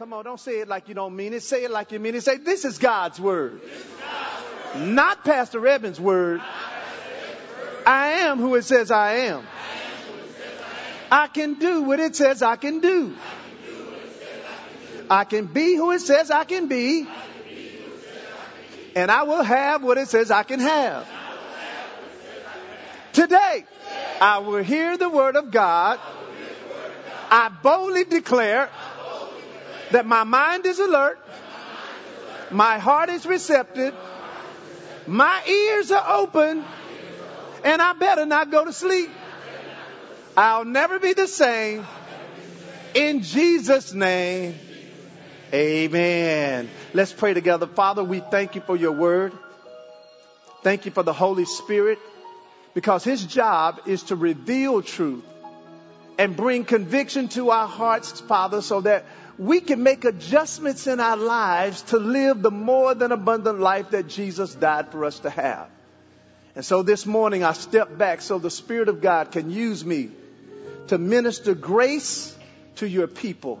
Come on, don't say it like you don't mean it. Say it like you mean it. Say, this is God's word. Not Pastor Evans' word. I am who it says I am. I can do what it says I can do. I can be who it says I can be. And I will have what it says I can have. Today, I will hear the word of God. I boldly declare that my mind is alert, my heart is receptive, my ears are open, and I better not go to sleep. I'll never be the same. In Jesus' name, amen. Let's pray together. Father, we thank you for your word. Thank you for the Holy Spirit because his job is to reveal truth and bring conviction to our hearts, Father, so that we can make adjustments in our lives to live the more than abundant life that Jesus died for us to have. And so this morning I step back so the Spirit of God can use me to minister grace to your people,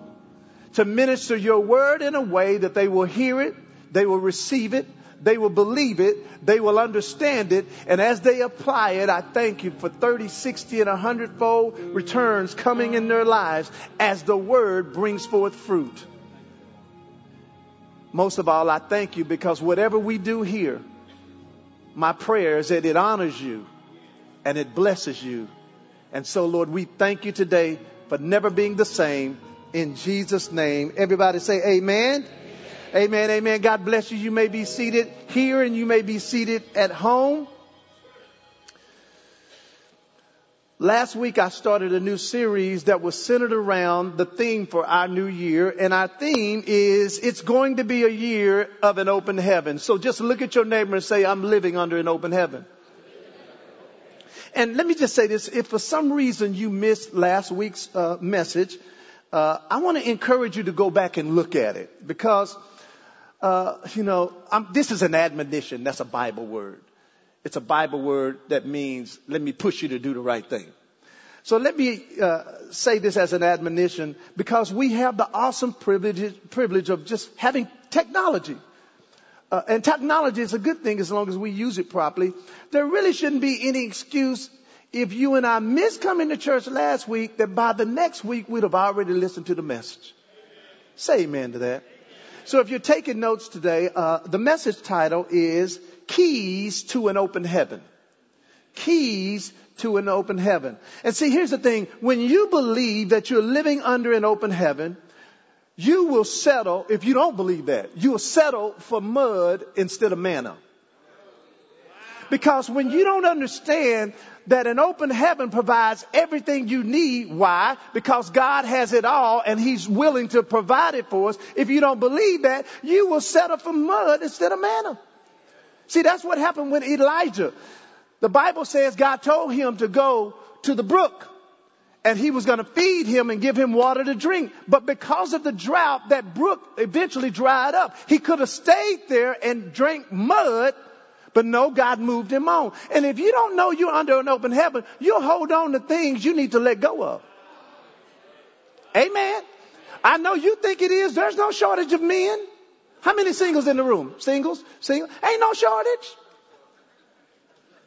to minister your word in a way that they will hear it, they will receive it, they will believe it, they will understand it, and as they apply it, I thank you for 30, 60, and 100 fold returns coming in their lives as the word brings forth fruit. Most of all, I thank you because whatever we do here, my prayer is that it honors you and it blesses you. And so, Lord, we thank you today for never being the same. In Jesus' name, everybody say amen. Amen, amen. Amen. God bless you. You may be seated here and you may be seated at home. Last week I started a new series that was centered around the theme for our new year and our theme is it's going to be a year of an open heaven. So just look at your neighbor and say, I'm living under an open heaven. And let me just say this, if for some reason you missed last week's uh, message, uh, I want to encourage you to go back and look at it because uh, you know, I'm, this is an admonition. That's a Bible word. It's a Bible word that means, let me push you to do the right thing. So let me uh, say this as an admonition because we have the awesome privilege, privilege of just having technology. Uh, and technology is a good thing as long as we use it properly. There really shouldn't be any excuse if you and I missed coming to church last week that by the next week we'd have already listened to the message. Say amen to that. So if you're taking notes today, uh, the message title is Keys to an Open Heaven. Keys to an open heaven. And see, here's the thing. When you believe that you're living under an open heaven, you will settle, if you don't believe that, you will settle for mud instead of manna. Because when you don't understand that an open heaven provides everything you need. Why? Because God has it all and He's willing to provide it for us. If you don't believe that, you will settle for mud instead of manna. See, that's what happened with Elijah. The Bible says God told him to go to the brook and he was going to feed him and give him water to drink. But because of the drought, that brook eventually dried up. He could have stayed there and drank mud but no, God moved him on. And if you don't know you're under an open heaven, you'll hold on to things you need to let go of. Amen. I know you think it is. There's no shortage of men. How many singles in the room? Singles? Singles? Ain't no shortage.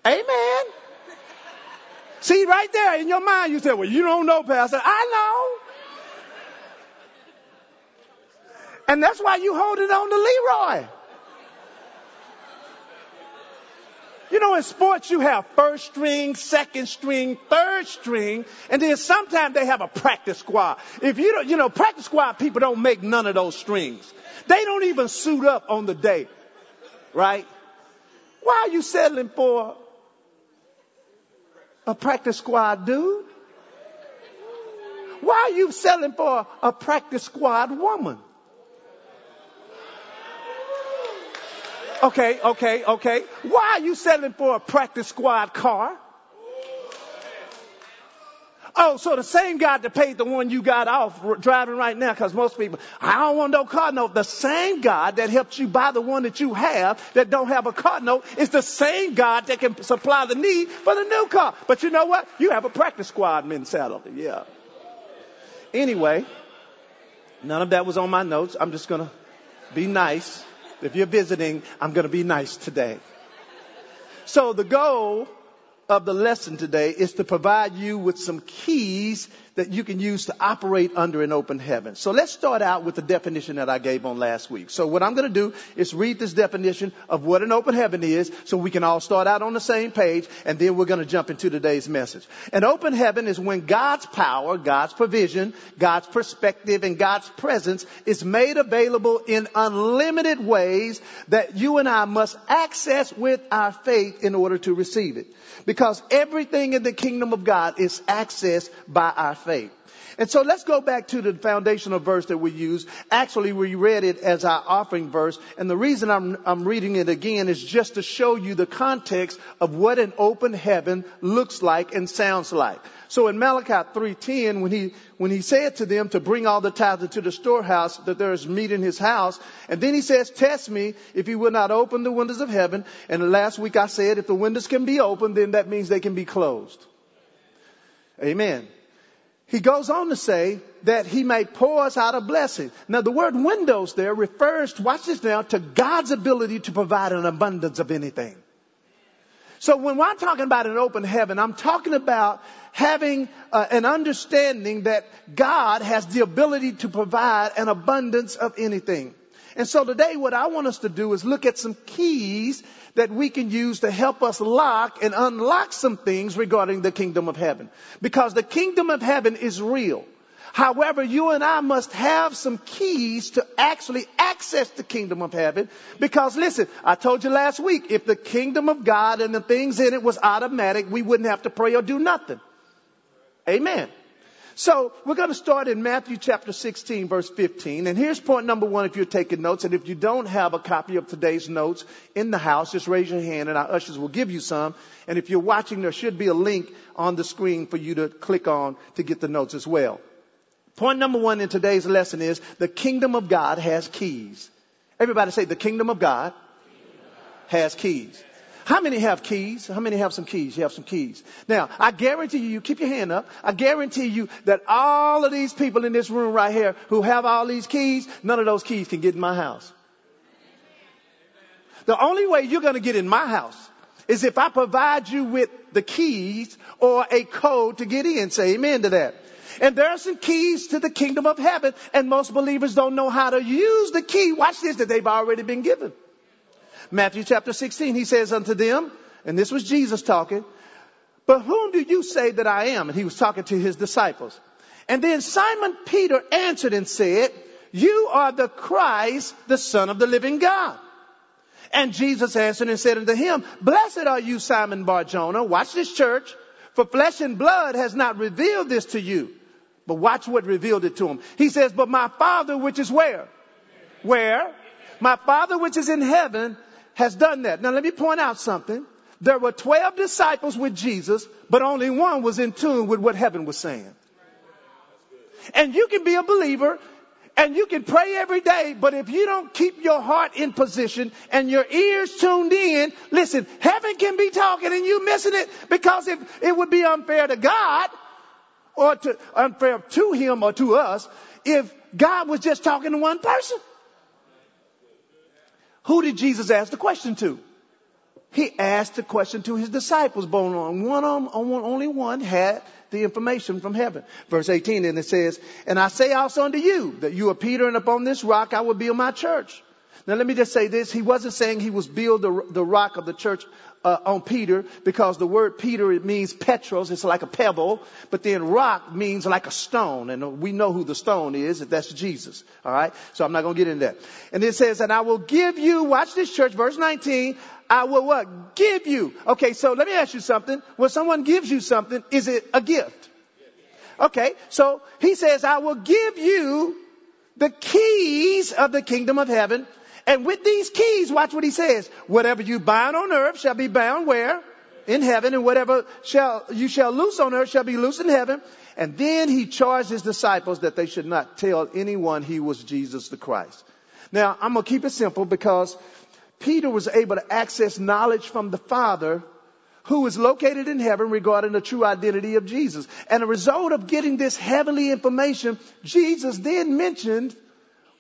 Amen. See, right there in your mind, you say, well, you don't know, Pastor. I know. And that's why you holding on to Leroy. You know, in sports, you have first string, second string, third string, and then sometimes they have a practice squad. If you don't, you know, practice squad people don't make none of those strings. They don't even suit up on the day, right? Why are you settling for a practice squad dude? Why are you settling for a practice squad woman? Okay, okay, okay. Why are you settling for a practice squad car? Oh, so the same guy that paid the one you got off driving right now, because most people, I don't want no car note. The same God that helped you buy the one that you have that don't have a car note is the same God that can supply the need for the new car. But you know what? You have a practice squad mentality. Yeah. Anyway, None of that was on my notes. I'm just going to be nice. If you're visiting, I'm going to be nice today. So the goal of the lesson today is to provide you with some keys that you can use to operate under an open heaven. So let's start out with the definition that I gave on last week. So what I'm going to do is read this definition of what an open heaven is so we can all start out on the same page and then we're going to jump into today's message. An open heaven is when God's power, God's provision, God's perspective and God's presence is made available in unlimited ways that you and I must access with our faith in order to receive it. Because everything in the kingdom of God is accessed by our faith. And so let's go back to the foundational verse that we use. Actually, we read it as our offering verse. And the reason I'm, I'm reading it again is just to show you the context of what an open heaven looks like and sounds like. So in Malachi 3.10, when he, when he said to them to bring all the tithes into the storehouse, that there is meat in his house, and then he says, test me if you will not open the windows of heaven. And last week I said, if the windows can be opened, then that means they can be closed. Amen. He goes on to say that he may pour us out a blessing. Now the word windows there refers, watch this now, to God's ability to provide an abundance of anything. So when I'm talking about an open heaven, I'm talking about having uh, an understanding that God has the ability to provide an abundance of anything. And so today what I want us to do is look at some keys that we can use to help us lock and unlock some things regarding the kingdom of heaven. Because the kingdom of heaven is real. However, you and I must have some keys to actually access the kingdom of heaven. Because listen, I told you last week, if the kingdom of God and the things in it was automatic, we wouldn't have to pray or do nothing. Amen. So we're going to start in Matthew chapter 16 verse 15. And here's point number one if you're taking notes. And if you don't have a copy of today's notes in the house, just raise your hand and our ushers will give you some. And if you're watching, there should be a link on the screen for you to click on to get the notes as well. Point number one in today's lesson is the kingdom of God has keys. Everybody say the kingdom of God has keys. How many have keys? How many have some keys? You have some keys. Now, I guarantee you, you keep your hand up. I guarantee you that all of these people in this room right here who have all these keys, none of those keys can get in my house. The only way you're going to get in my house is if I provide you with the keys or a code to get in. Say amen to that. And there are some keys to the kingdom of heaven, and most believers don't know how to use the key. Watch this, that they've already been given. Matthew chapter 16, he says unto them, and this was Jesus talking, but whom do you say that I am? And he was talking to his disciples. And then Simon Peter answered and said, you are the Christ, the son of the living God. And Jesus answered and said unto him, blessed are you, Simon Barjona. Watch this church. For flesh and blood has not revealed this to you. But watch what revealed it to him. He says, but my father which is where? Where? My father which is in heaven has done that. Now let me point out something. There were 12 disciples with Jesus, but only one was in tune with what heaven was saying. And you can be a believer and you can pray every day, but if you don't keep your heart in position and your ears tuned in, listen, heaven can be talking and you missing it because if it would be unfair to God or to unfair to him or to us if God was just talking to one person. Who did Jesus ask the question to? He asked the question to his disciples, but on one, on only one had the information from heaven. Verse 18, and it says, And I say also unto you, that you are Peter, and upon this rock I will build my church. Now let me just say this. He wasn't saying he was build the, the rock of the church uh, on Peter because the word Peter it means Petros. It's like a pebble, but then rock means like a stone, and we know who the stone is. If That's Jesus. All right. So I'm not going to get into that. And it says, "And I will give you." Watch this, church. Verse 19. I will what? Give you. Okay. So let me ask you something. When someone gives you something, is it a gift? Okay. So he says, "I will give you." The keys of the kingdom of heaven and with these keys, watch what he says. Whatever you bind on earth shall be bound where? In heaven. And whatever shall, you shall loose on earth shall be loose in heaven. And then he charged his disciples that they should not tell anyone he was Jesus the Christ. Now, I'm going to keep it simple because Peter was able to access knowledge from the Father who is located in heaven regarding the true identity of Jesus. And a result of getting this heavenly information, Jesus then mentioned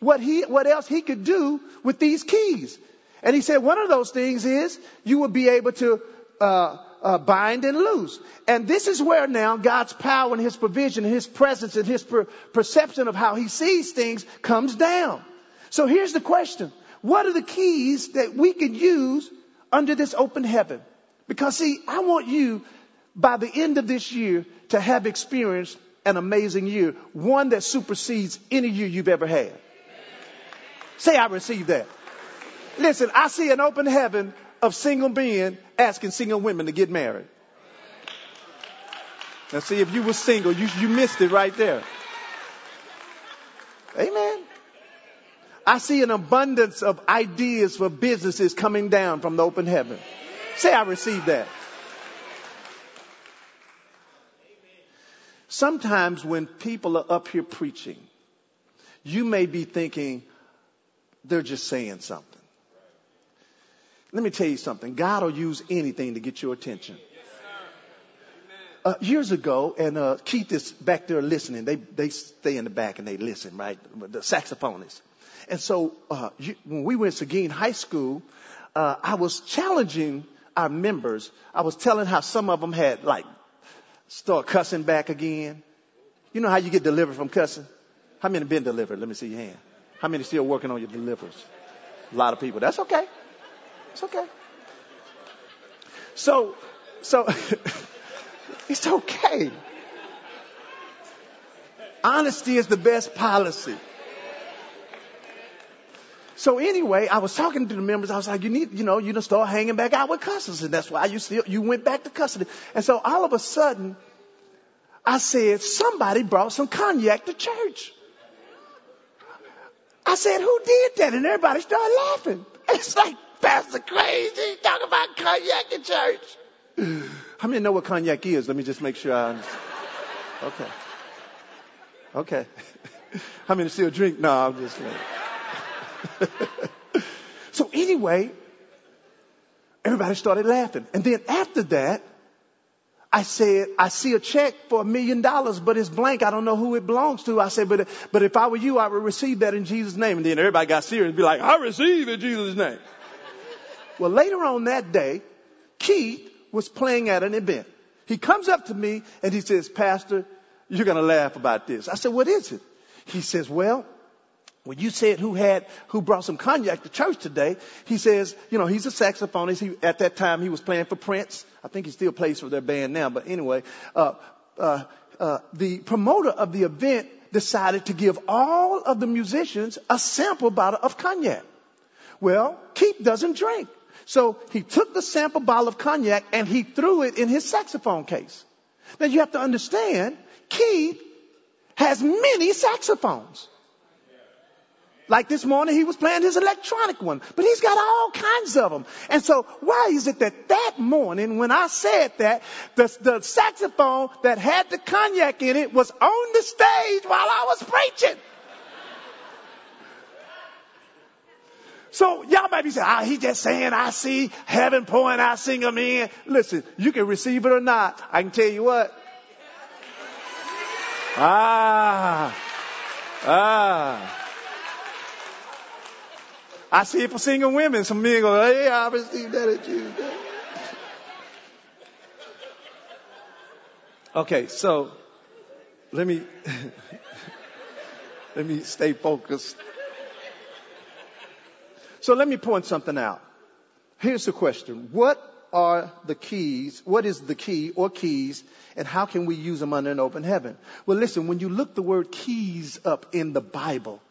what he, what else he could do with these keys. And he said one of those things is you will be able to, uh, uh, bind and loose. And this is where now God's power and His provision, and His presence, and His per- perception of how He sees things comes down. So here's the question. What are the keys that we can use under this open heaven? Because see, I want you by the end of this year to have experienced an amazing year, one that supersedes any year you've ever had. Say, I receive that. Listen, I see an open heaven of single men asking single women to get married. Now, see, if you were single, you, you missed it right there. Amen. I see an abundance of ideas for businesses coming down from the open heaven. Say, I receive that. Sometimes when people are up here preaching, you may be thinking they're just saying something. Let me tell you something. God will use anything to get your attention. Uh, years ago, and uh, Keith is back there listening. They they stay in the back and they listen, right? The saxophonists. And so uh, you, when we went to Seguin High School, uh, I was challenging our members. I was telling how some of them had like start cussing back again. You know how you get delivered from cussing? How many have been delivered? Let me see your hand. How many still working on your deliverance? A lot of people. That's okay. It's okay. So, so, it's okay. Honesty is the best policy. So anyway, I was talking to the members. I was like, you need, you know, you to start hanging back out with customers. And that's why you still, you went back to custody. And so all of a sudden, I said, somebody brought some cognac to church. I said, who did that? And everybody started laughing. It's like, Pastor Crazy, talking about cognac in church. How many know what cognac is? Let me just make sure I understand. Okay. Okay. How many still drink? No, I'm just so anyway, everybody started laughing. And then after that, I said, I see a check for a million dollars, but it's blank. I don't know who it belongs to. I said, but, but if I were you, I would receive that in Jesus' name. And then everybody got serious and be like, I receive in Jesus' name. well, later on that day, Keith was playing at an event. He comes up to me and he says, Pastor, you're going to laugh about this. I said, what is it? He says, well, when you said who had, who brought some cognac to church today, he says, you know, he's a saxophonist. He, at that time, he was playing for Prince. I think he still plays for their band now, but anyway, uh, uh, uh, the promoter of the event decided to give all of the musicians a sample bottle of cognac. Well, Keith doesn't drink. So he took the sample bottle of cognac and he threw it in his saxophone case. Now you have to understand, Keith has many saxophones. Like this morning, he was playing his electronic one, but he's got all kinds of them. And so why is it that that morning when I said that, the, the saxophone that had the cognac in it was on the stage while I was preaching? So y'all might be saying, ah, he just saying, I see heaven pouring, I sing them in. Listen, you can receive it or not. I can tell you what. Ah, ah. I see it for single women. Some men go, hey, I received that at Tuesday. Okay, so let me let me stay focused. So let me point something out. Here's the question. What are the keys? What is the key or keys and how can we use them under an open heaven? Well, listen, when you look the word keys up in the Bible,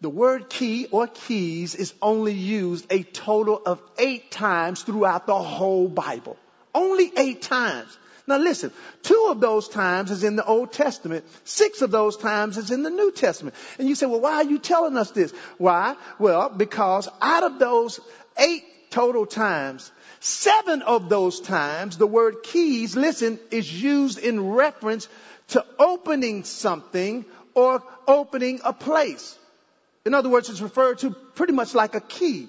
the word key or keys is only used a total of eight times throughout the whole Bible. Only eight times. Now listen, two of those times is in the Old Testament, six of those times is in the New Testament. And you say, well, why are you telling us this? Why? Well, because out of those eight total times, seven of those times, the word keys, listen, is used in reference to opening something or opening a place. In other words, it's referred to pretty much like a key.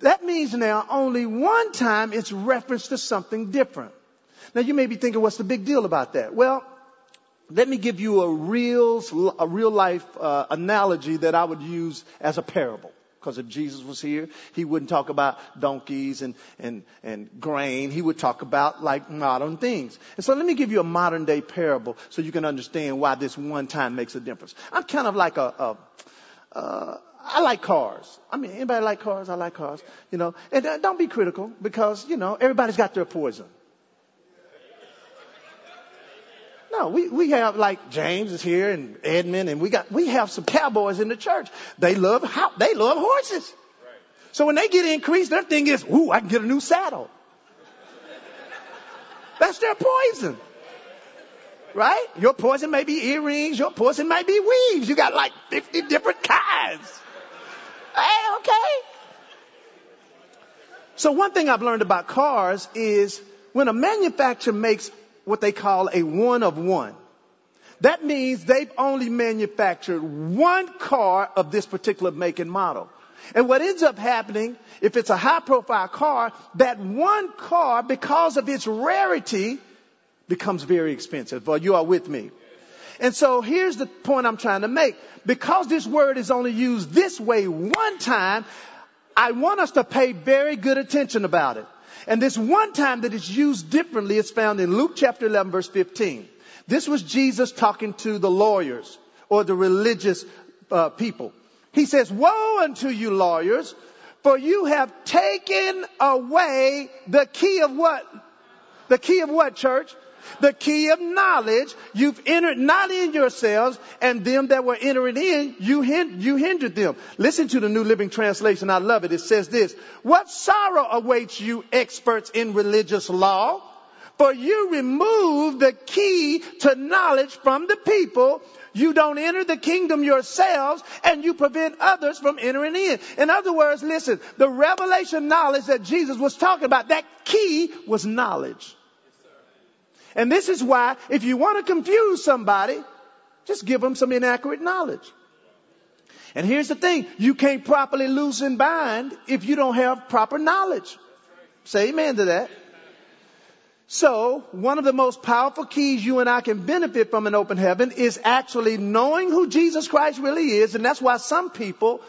That means now only one time it's referenced to something different. Now you may be thinking, what's the big deal about that? Well, let me give you a real, a real life uh, analogy that I would use as a parable. Because if Jesus was here, he wouldn't talk about donkeys and, and, and grain. He would talk about like modern things. And so let me give you a modern day parable so you can understand why this one time makes a difference. I'm kind of like a, a uh, I like cars. I mean, anybody like cars? I like cars. You know, and uh, don't be critical because, you know, everybody's got their poison. No, we, we have like James is here and Edmund and we got, we have some cowboys in the church. They love how, they love horses. So when they get increased, their thing is, ooh, I can get a new saddle. That's their poison. Right? Your poison may be earrings. Your poison may be weaves. You got like 50 different kinds. Hey, okay. So one thing I've learned about cars is when a manufacturer makes what they call a one of one, that means they've only manufactured one car of this particular make and model. And what ends up happening, if it's a high profile car, that one car, because of its rarity, becomes very expensive. Well, you are with me. And so here's the point I'm trying to make. Because this word is only used this way one time, I want us to pay very good attention about it. And this one time that it's used differently is found in Luke chapter 11 verse 15. This was Jesus talking to the lawyers or the religious uh, people. He says, woe unto you lawyers, for you have taken away the key of what? The key of what, church? The key of knowledge. You've entered not in yourselves, and them that were entering in, you, you hindered them. Listen to the New Living Translation. I love it. It says this. What sorrow awaits you experts in religious law? For you remove the key to knowledge from the people. You don't enter the kingdom yourselves and you prevent others from entering in. In other words, listen, the revelation knowledge that Jesus was talking about, that key was knowledge. And this is why, if you want to confuse somebody, just give them some inaccurate knowledge. And here's the thing, you can't properly loose and bind if you don't have proper knowledge. Say amen to that. So, one of the most powerful keys you and I can benefit from an open heaven is actually knowing who Jesus Christ really is, and that's why some people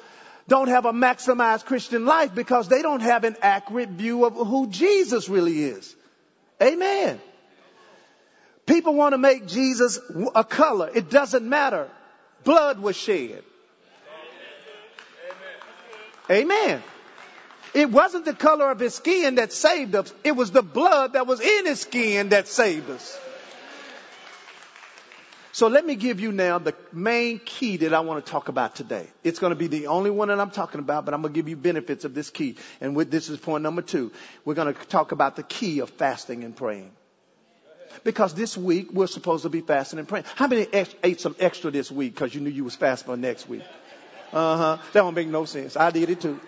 don't have a maximized Christian life because they don't have an accurate view of who Jesus really is. Amen. People want to make Jesus a color. It doesn't matter. Blood was shed. Amen. It wasn't the color of his skin that saved us. It was the blood that was in his skin that saved us. So let me give you now the main key that I want to talk about today. It's going to be the only one that I'm talking about, but I'm going to give you benefits of this key. And with, this is point number two. We're going to talk about the key of fasting and praying. Because this week we're supposed to be fasting and praying. How many ex- ate some extra this week because you knew you was fasting for next week? Uh huh. That don't make no sense. I did it too.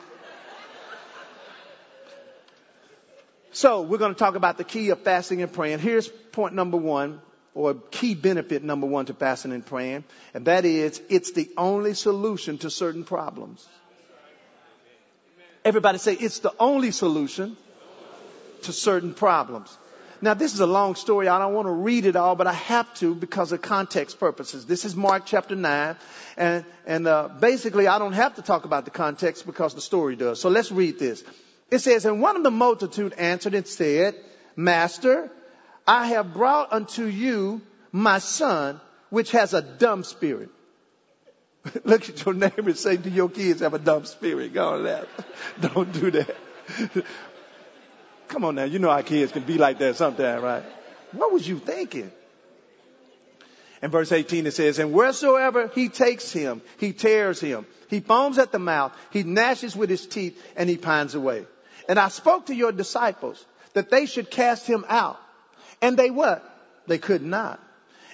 So we're going to talk about the key of fasting and praying. Here's point number one, or key benefit number one to fasting and praying, and that is it's the only solution to certain problems. Everybody say it's the only solution to certain problems. Now, this is a long story. I don't want to read it all, but I have to because of context purposes. This is Mark chapter 9. And, and uh, basically, I don't have to talk about the context because the story does. So let's read this. It says, And one of the multitude answered and said, Master, I have brought unto you my son, which has a dumb spirit. Look at your neighbor and say to your kids have a dumb spirit. Go on that. Don't do that. Come on now, you know our kids can be like that sometimes, right? What was you thinking? In verse 18 it says, And wheresoever he takes him, he tears him. He foams at the mouth, he gnashes with his teeth, and he pines away. And I spoke to your disciples that they should cast him out. And they what? They could not.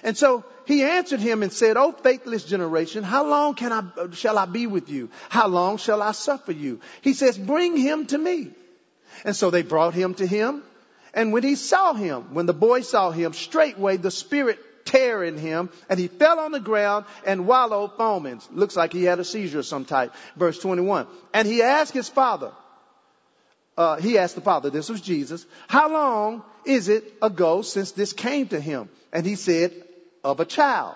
And so he answered him and said, O faithless generation, how long can I, shall I be with you? How long shall I suffer you? He says, bring him to me. And so they brought him to him. And when he saw him, when the boy saw him, straightway the spirit tear in him and he fell on the ground and wallowed foaming. Looks like he had a seizure of some type. Verse 21. And he asked his father, uh, he asked the father, this was Jesus, how long is it ago since this came to him? And he said, of a child.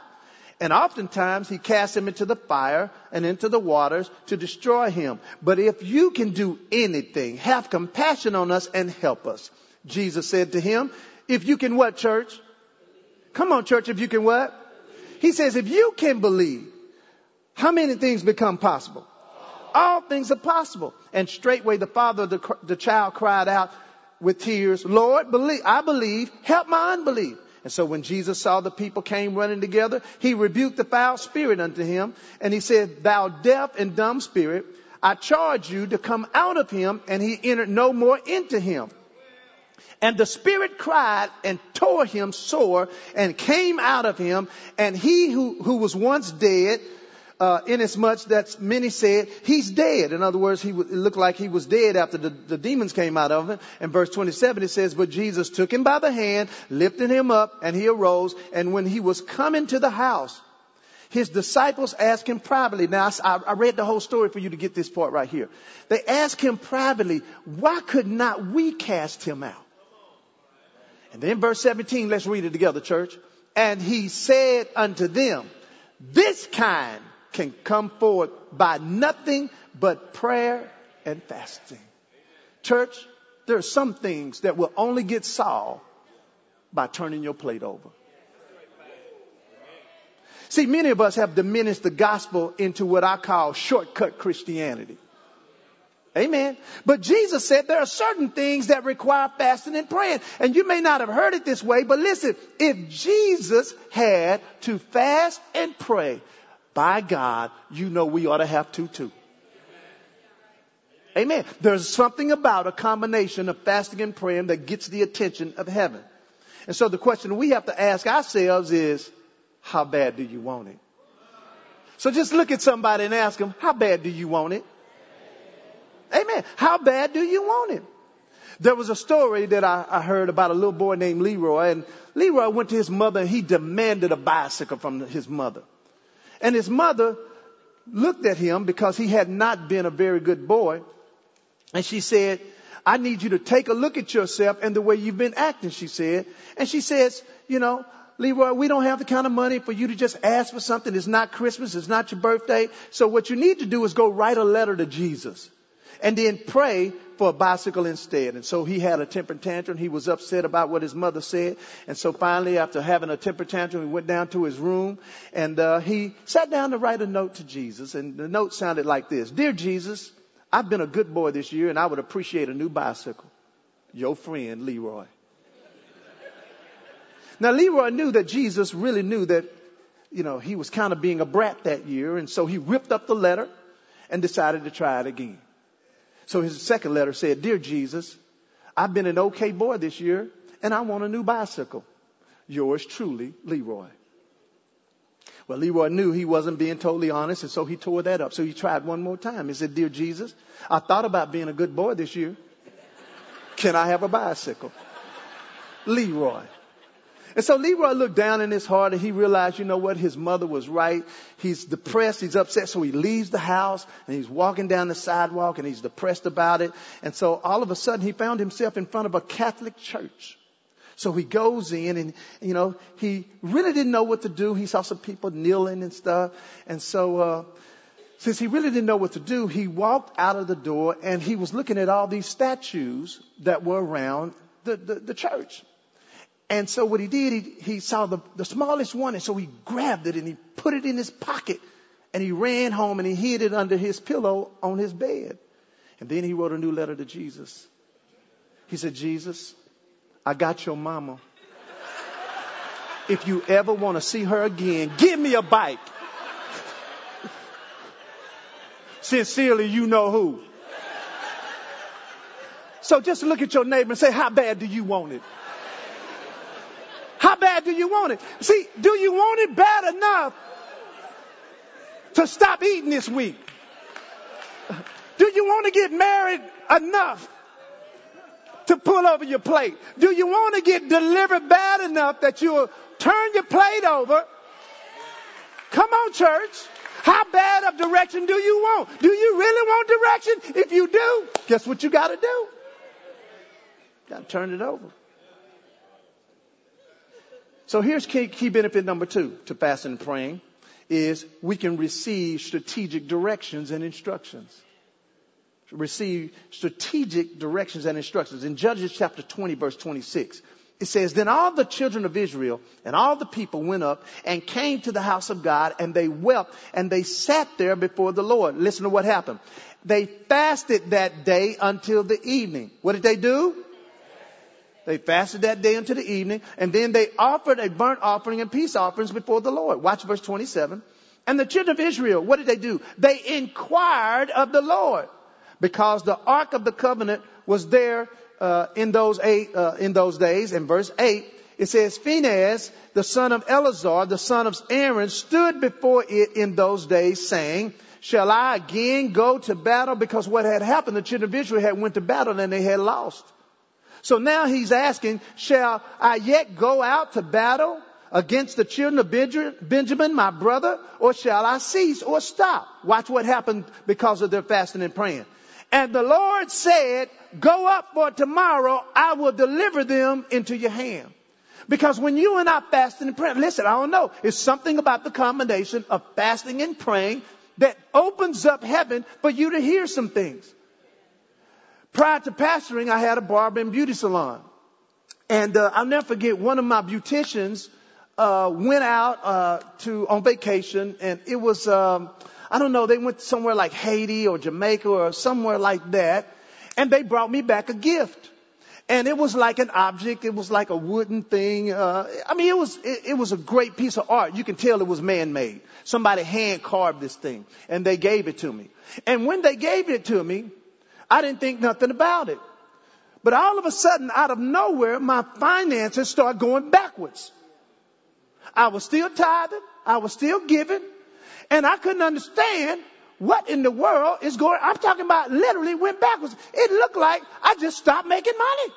And oftentimes he cast him into the fire and into the waters to destroy him. But if you can do anything, have compassion on us and help us. Jesus said to him, if you can what, church? Come on, church, if you can what? He says, if you can believe, how many things become possible? All things are possible. And straightway the father of the, the child cried out with tears, Lord, believe, I believe, help my unbelief. And so when Jesus saw the people came running together, he rebuked the foul spirit unto him, and he said, Thou deaf and dumb spirit, I charge you to come out of him, and he entered no more into him. And the spirit cried and tore him sore and came out of him, and he who, who was once dead uh, inasmuch that many said he's dead. In other words, he w- looked like he was dead after the, the demons came out of him. In verse 27 it says, but Jesus took him by the hand, lifted him up, and he arose. And when he was coming to the house, his disciples asked him privately. Now, I, I read the whole story for you to get this part right here. They asked him privately, why could not we cast him out? And then verse 17, let's read it together, church. And he said unto them, this kind can come forward by nothing but prayer and fasting. Church, there are some things that will only get solved by turning your plate over. See, many of us have diminished the gospel into what I call shortcut Christianity. Amen. But Jesus said there are certain things that require fasting and praying. And you may not have heard it this way, but listen, if Jesus had to fast and pray by God, you know we ought to have to too. Amen. There's something about a combination of fasting and praying that gets the attention of heaven. And so the question we have to ask ourselves is, how bad do you want it? So just look at somebody and ask them, how bad do you want it? Amen. How bad do you want it? There was a story that I, I, heard about a little boy named Leroy, and Leroy went to his mother and he demanded a bicycle from his mother. And his mother looked at him because he had not been a very good boy. And she said, I need you to take a look at yourself and the way you've been acting, she said. And she says, you know, Leroy, we don't have the kind of money for you to just ask for something. It's not Christmas. It's not your birthday. So what you need to do is go write a letter to Jesus and then pray for a bicycle instead. And so he had a temper tantrum. He was upset about what his mother said. And so finally, after having a temper tantrum, he went down to his room and uh, he sat down to write a note to Jesus. And the note sounded like this. Dear Jesus, I've been a good boy this year and I would appreciate a new bicycle. Your friend, Leroy. Now, Leroy knew that Jesus really knew that, you know, he was kind of being a brat that year. And so he ripped up the letter and decided to try it again. So his second letter said, Dear Jesus, I've been an okay boy this year and I want a new bicycle. Yours truly, Leroy. Well, Leroy knew he wasn't being totally honest and so he tore that up. So he tried one more time. He said, Dear Jesus, I thought about being a good boy this year. Can I have a bicycle? Leroy. And so Leroy looked down in his heart and he realized, you know what? His mother was right. He's depressed. He's upset. So he leaves the house and he's walking down the sidewalk and he's depressed about it. And so all of a sudden he found himself in front of a Catholic church. So he goes in and, you know, he really didn't know what to do. He saw some people kneeling and stuff. And so, uh, since he really didn't know what to do, he walked out of the door and he was looking at all these statues that were around the, the, the church. And so what he did, he, he saw the, the smallest one, and so he grabbed it and he put it in his pocket, and he ran home and he hid it under his pillow on his bed. And then he wrote a new letter to Jesus. He said, Jesus, I got your mama. If you ever want to see her again, give me a bike. Sincerely, you know who. So just look at your neighbor and say, how bad do you want it? Do you want it? See, do you want it bad enough to stop eating this week? Do you want to get married enough to pull over your plate? Do you want to get delivered bad enough that you'll turn your plate over? Come on, church. How bad of direction do you want? Do you really want direction? If you do, guess what you got to do? Got to turn it over. So here's key, key benefit number two to fasting and praying is we can receive strategic directions and instructions. Receive strategic directions and instructions. In Judges chapter 20 verse 26, it says, Then all the children of Israel and all the people went up and came to the house of God and they wept and they sat there before the Lord. Listen to what happened. They fasted that day until the evening. What did they do? They fasted that day until the evening, and then they offered a burnt offering and peace offerings before the Lord. Watch verse 27. And the children of Israel, what did they do? They inquired of the Lord because the ark of the covenant was there uh, in those eight uh, in those days. In verse eight, it says, Phinehas, the son of Eleazar, the son of Aaron, stood before it in those days, saying, Shall I again go to battle? Because what had happened, the children of Israel had went to battle and they had lost. So now he's asking, shall I yet go out to battle against the children of Benjamin, my brother, or shall I cease or stop? Watch what happened because of their fasting and praying. And the Lord said, go up for tomorrow, I will deliver them into your hand. Because when you and I fasting and praying, listen, I don't know, it's something about the combination of fasting and praying that opens up heaven for you to hear some things. Prior to pastoring, I had a barber and beauty salon. And uh, I'll never forget one of my beauticians uh, went out uh, to on vacation, and it was um, I don't know they went somewhere like Haiti or Jamaica or somewhere like that, and they brought me back a gift. And it was like an object. It was like a wooden thing. Uh, I mean, it was it, it was a great piece of art. You can tell it was man-made. Somebody hand carved this thing, and they gave it to me. And when they gave it to me, I didn't think nothing about it. But all of a sudden, out of nowhere, my finances start going backwards. I was still tithing. I was still giving. And I couldn't understand what in the world is going, I'm talking about literally went backwards. It looked like I just stopped making money.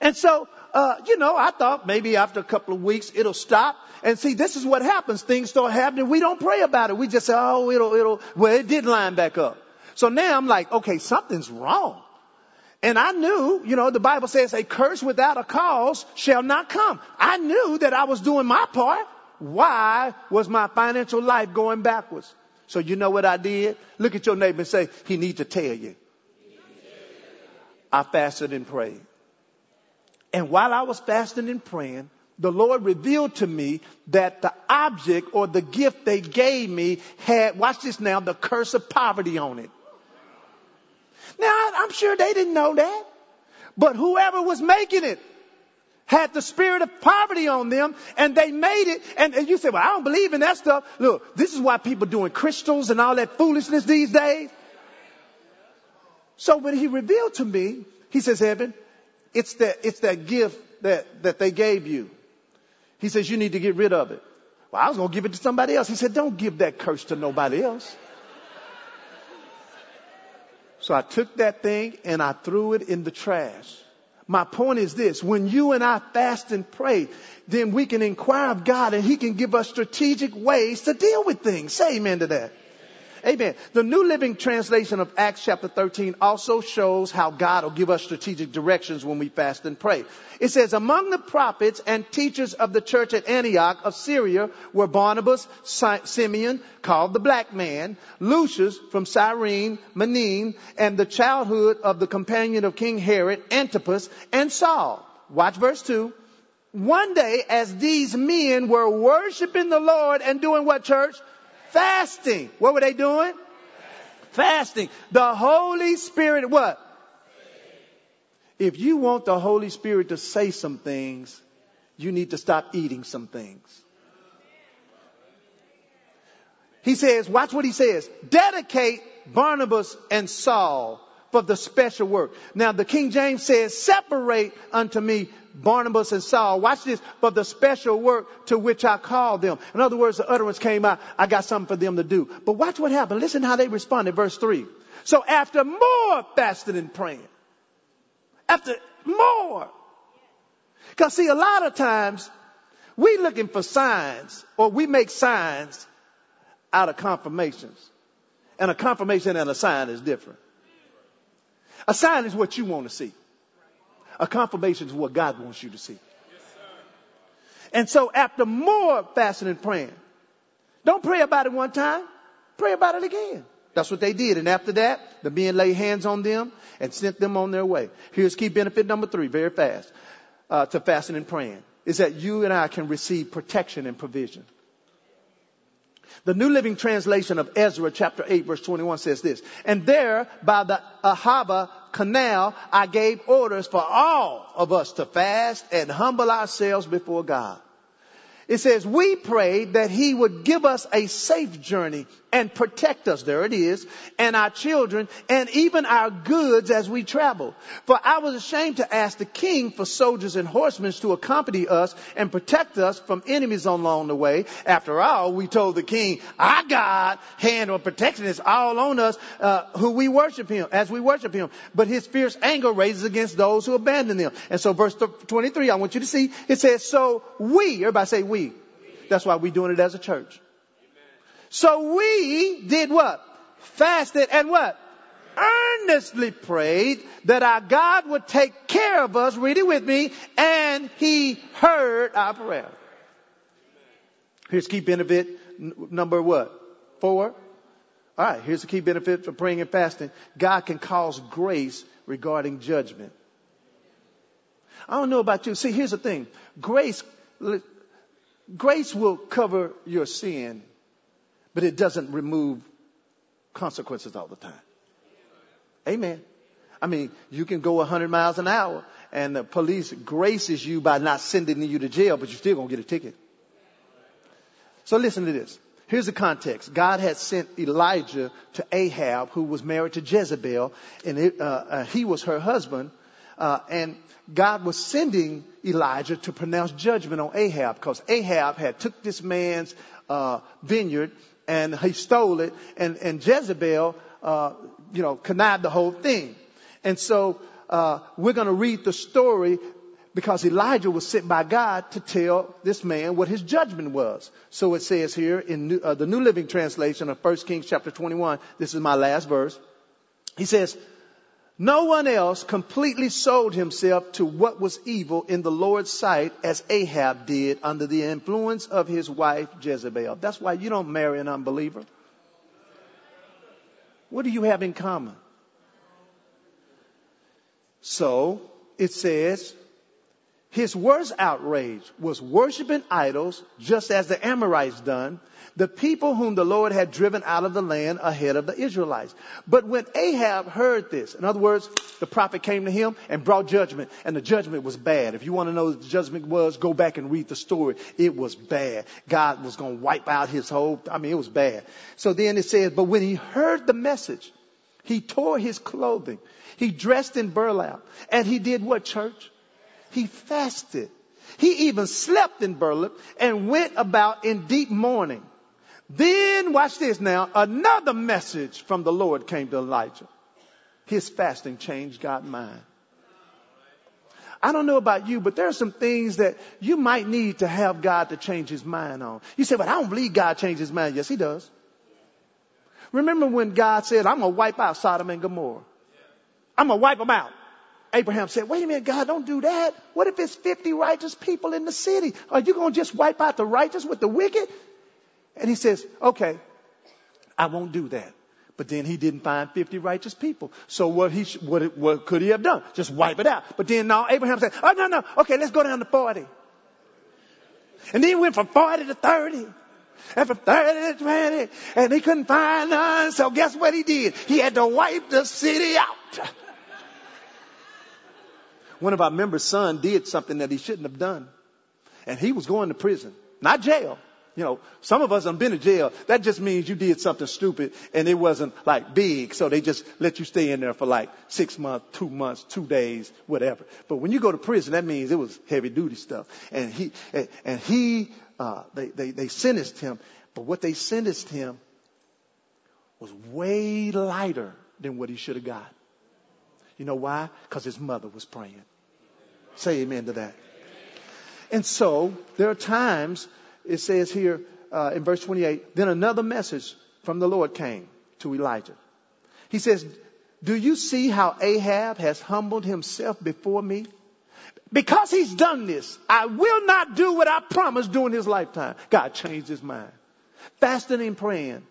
And so, uh, you know, I thought maybe after a couple of weeks it'll stop. And see, this is what happens. Things start happening. We don't pray about it. We just say, oh, it'll, it'll, well, it did line back up. So now I'm like, okay, something's wrong. And I knew, you know, the Bible says a curse without a cause shall not come. I knew that I was doing my part. Why was my financial life going backwards? So you know what I did? Look at your neighbor and say, he needs to tell you. I fasted and prayed. And while I was fasting and praying, the Lord revealed to me that the object or the gift they gave me had, watch this now, the curse of poverty on it. Now, I'm sure they didn't know that. But whoever was making it had the spirit of poverty on them and they made it. And, and you say, well, I don't believe in that stuff. Look, this is why people doing crystals and all that foolishness these days. So when he revealed to me, he says, Evan, it's that, it's that gift that, that they gave you. He says, you need to get rid of it. Well, I was going to give it to somebody else. He said, don't give that curse to nobody else. So I took that thing and I threw it in the trash. My point is this, when you and I fast and pray, then we can inquire of God and He can give us strategic ways to deal with things. Say amen to that. Amen. The New Living Translation of Acts chapter 13 also shows how God will give us strategic directions when we fast and pray. It says, among the prophets and teachers of the church at Antioch of Syria were Barnabas, Simeon, called the black man, Lucius from Cyrene, Manaen, and the childhood of the companion of King Herod, Antipas, and Saul. Watch verse 2. One day, as these men were worshiping the Lord and doing what church? Fasting. What were they doing? Fasting. The Holy Spirit, what? If you want the Holy Spirit to say some things, you need to stop eating some things. He says, watch what he says. Dedicate Barnabas and Saul for the special work. Now the King James says, separate unto me Barnabas and Saul. Watch this. For the special work to which I called them. In other words, the utterance came out. I got something for them to do. But watch what happened. Listen how they responded. Verse three. So after more fasting and praying, after more, because see, a lot of times we looking for signs or we make signs out of confirmations. And a confirmation and a sign is different. A sign is what you want to see. A confirmation is what God wants you to see. And so after more fasting and praying, don't pray about it one time, pray about it again. That's what they did. And after that, the men laid hands on them and sent them on their way. Here's key benefit number three, very fast, uh, to fasting and praying, is that you and I can receive protection and provision. The New Living Translation of Ezra chapter 8 verse 21 says this, and there by the Ahava canal, I gave orders for all of us to fast and humble ourselves before God. It says, we prayed that he would give us a safe journey and protect us. There it is. And our children and even our goods as we travel. For I was ashamed to ask the king for soldiers and horsemen to accompany us and protect us from enemies along the way. After all, we told the king, our God hand of protection is all on us, uh, who we worship him, as we worship him. But his fierce anger raises against those who abandon them. And so verse 23, I want you to see, it says, so we, everybody say we. That's why we're doing it as a church. So we did what? Fasted and what? Earnestly prayed that our God would take care of us, read it with me, and He heard our prayer. Here's key benefit number what? Four. Alright, here's the key benefit for praying and fasting. God can cause grace regarding judgment. I don't know about you. See, here's the thing. Grace, grace will cover your sin but it doesn't remove consequences all the time. Amen. I mean, you can go 100 miles an hour and the police graces you by not sending you to jail, but you're still going to get a ticket. So listen to this. Here's the context. God had sent Elijah to Ahab, who was married to Jezebel, and it, uh, uh, he was her husband. Uh, and God was sending Elijah to pronounce judgment on Ahab because Ahab had took this man's uh, vineyard and he stole it, and, and Jezebel, uh, you know, connived the whole thing. And so uh, we're going to read the story because Elijah was sent by God to tell this man what his judgment was. So it says here in New, uh, the New Living Translation of 1 Kings chapter 21, this is my last verse. He says, no one else completely sold himself to what was evil in the Lord's sight as Ahab did under the influence of his wife Jezebel. That's why you don't marry an unbeliever. What do you have in common? So it says, his worst outrage was worshiping idols just as the Amorites done the people whom the Lord had driven out of the land ahead of the Israelites. But when Ahab heard this, in other words, the prophet came to him and brought judgment, and the judgment was bad. If you want to know what the judgment was, go back and read the story. It was bad. God was going to wipe out his whole, I mean, it was bad. So then it says, but when he heard the message, he tore his clothing. He dressed in burlap. And he did what, church? He fasted. He even slept in burlap and went about in deep mourning. Then, watch this now, another message from the Lord came to Elijah. His fasting changed God's mind. I don't know about you, but there are some things that you might need to have God to change his mind on. You say, but I don't believe God changed his mind. Yes, he does. Remember when God said, I'm going to wipe out Sodom and Gomorrah. I'm going to wipe them out. Abraham said, wait a minute, God, don't do that. What if it's 50 righteous people in the city? Are you going to just wipe out the righteous with the wicked? And he says, okay, I won't do that. But then he didn't find 50 righteous people. So what he, what, what could he have done? Just wipe it out. But then now Abraham said, oh no, no, okay, let's go down to 40. And then he went from 40 to 30. And from 30 to 20. And he couldn't find none. So guess what he did? He had to wipe the city out. One of our members' son did something that he shouldn't have done. And he was going to prison. Not jail. You know, some of us have been in jail. That just means you did something stupid and it wasn't like big. So they just let you stay in there for like six months, two months, two days, whatever. But when you go to prison, that means it was heavy duty stuff. And he, and he, uh, they, they, they sentenced him. But what they sentenced him was way lighter than what he should have got. You know why? Because his mother was praying. Say amen to that. And so there are times it says here uh, in verse 28, then another message from the Lord came to Elijah. He says, do you see how Ahab has humbled himself before me? Because he's done this, I will not do what I promised during his lifetime. God changed his mind. Fasting and praying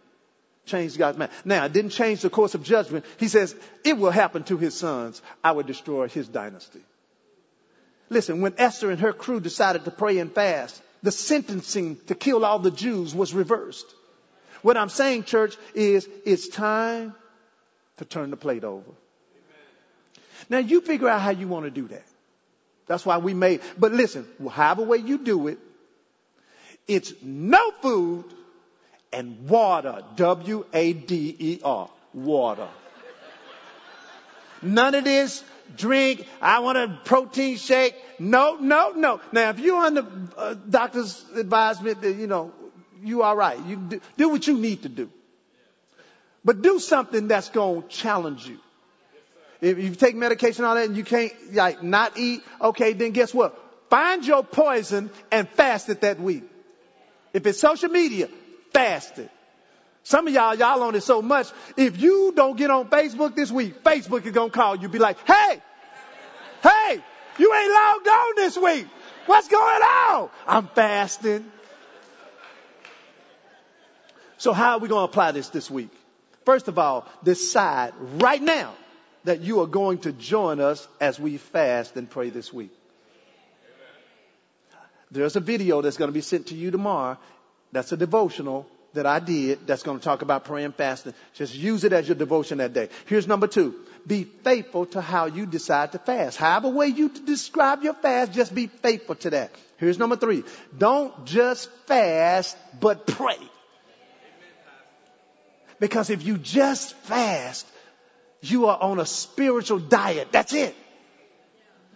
changed God's mind. Now, it didn't change the course of judgment. He says, it will happen to his sons. I will destroy his dynasty. Listen, when Esther and her crew decided to pray and fast, the sentencing to kill all the Jews was reversed. What I'm saying, church, is it's time to turn the plate over. Now you figure out how you want to do that. That's why we made, but listen, however way you do it, it's no food and water. W-A-D-E-R. Water. None of this drink. I want a protein shake. No, no, no. Now, if you're on the uh, doctor's advisement, that you know you all right. You do, do what you need to do, but do something that's going to challenge you. If you take medication, all that, and you can't like not eat, okay, then guess what? Find your poison and fast it that week. If it's social media, fast it. Some of y'all, y'all on it so much. If you don't get on Facebook this week, Facebook is gonna call you, be like, hey, hey, you ain't logged on this week. What's going on? I'm fasting. So how are we going to apply this this week? First of all, decide right now that you are going to join us as we fast and pray this week. There's a video that's going to be sent to you tomorrow. That's a devotional that I did that's going to talk about praying and fasting. Just use it as your devotion that day. Here's number two. Be faithful to how you decide to fast. However way you describe your fast, just be faithful to that. Here's number three. Don't just fast, but pray. Because if you just fast, you are on a spiritual diet. That's it.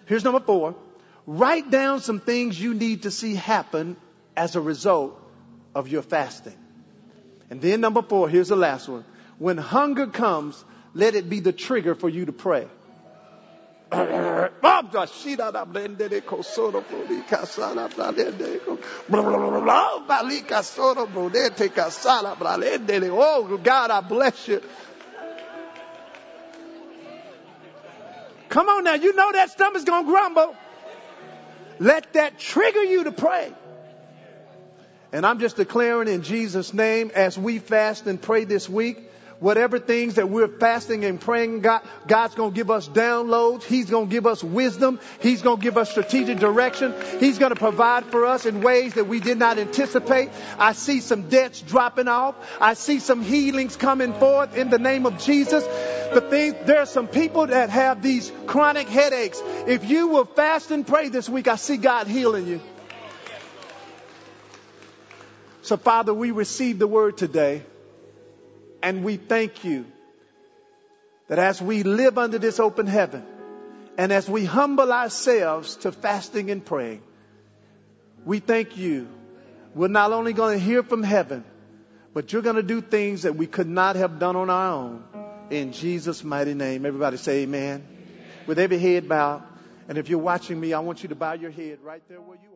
Here's number four. Write down some things you need to see happen as a result of your fasting. And then number four, here's the last one. When hunger comes, let it be the trigger for you to pray. Oh, God, I bless you. Come on now, you know that stomach's gonna grumble. Let that trigger you to pray. And I'm just declaring in Jesus' name as we fast and pray this week, whatever things that we're fasting and praying, God, God's going to give us downloads. He's going to give us wisdom. He's going to give us strategic direction. He's going to provide for us in ways that we did not anticipate. I see some debts dropping off. I see some healings coming forth in the name of Jesus. The thing, there are some people that have these chronic headaches. If you will fast and pray this week, I see God healing you. So, Father, we receive the word today and we thank you that as we live under this open heaven and as we humble ourselves to fasting and praying, we thank you. We're not only going to hear from heaven, but you're going to do things that we could not have done on our own. In Jesus' mighty name. Everybody say amen. amen. With every head bowed. And if you're watching me, I want you to bow your head right there where you.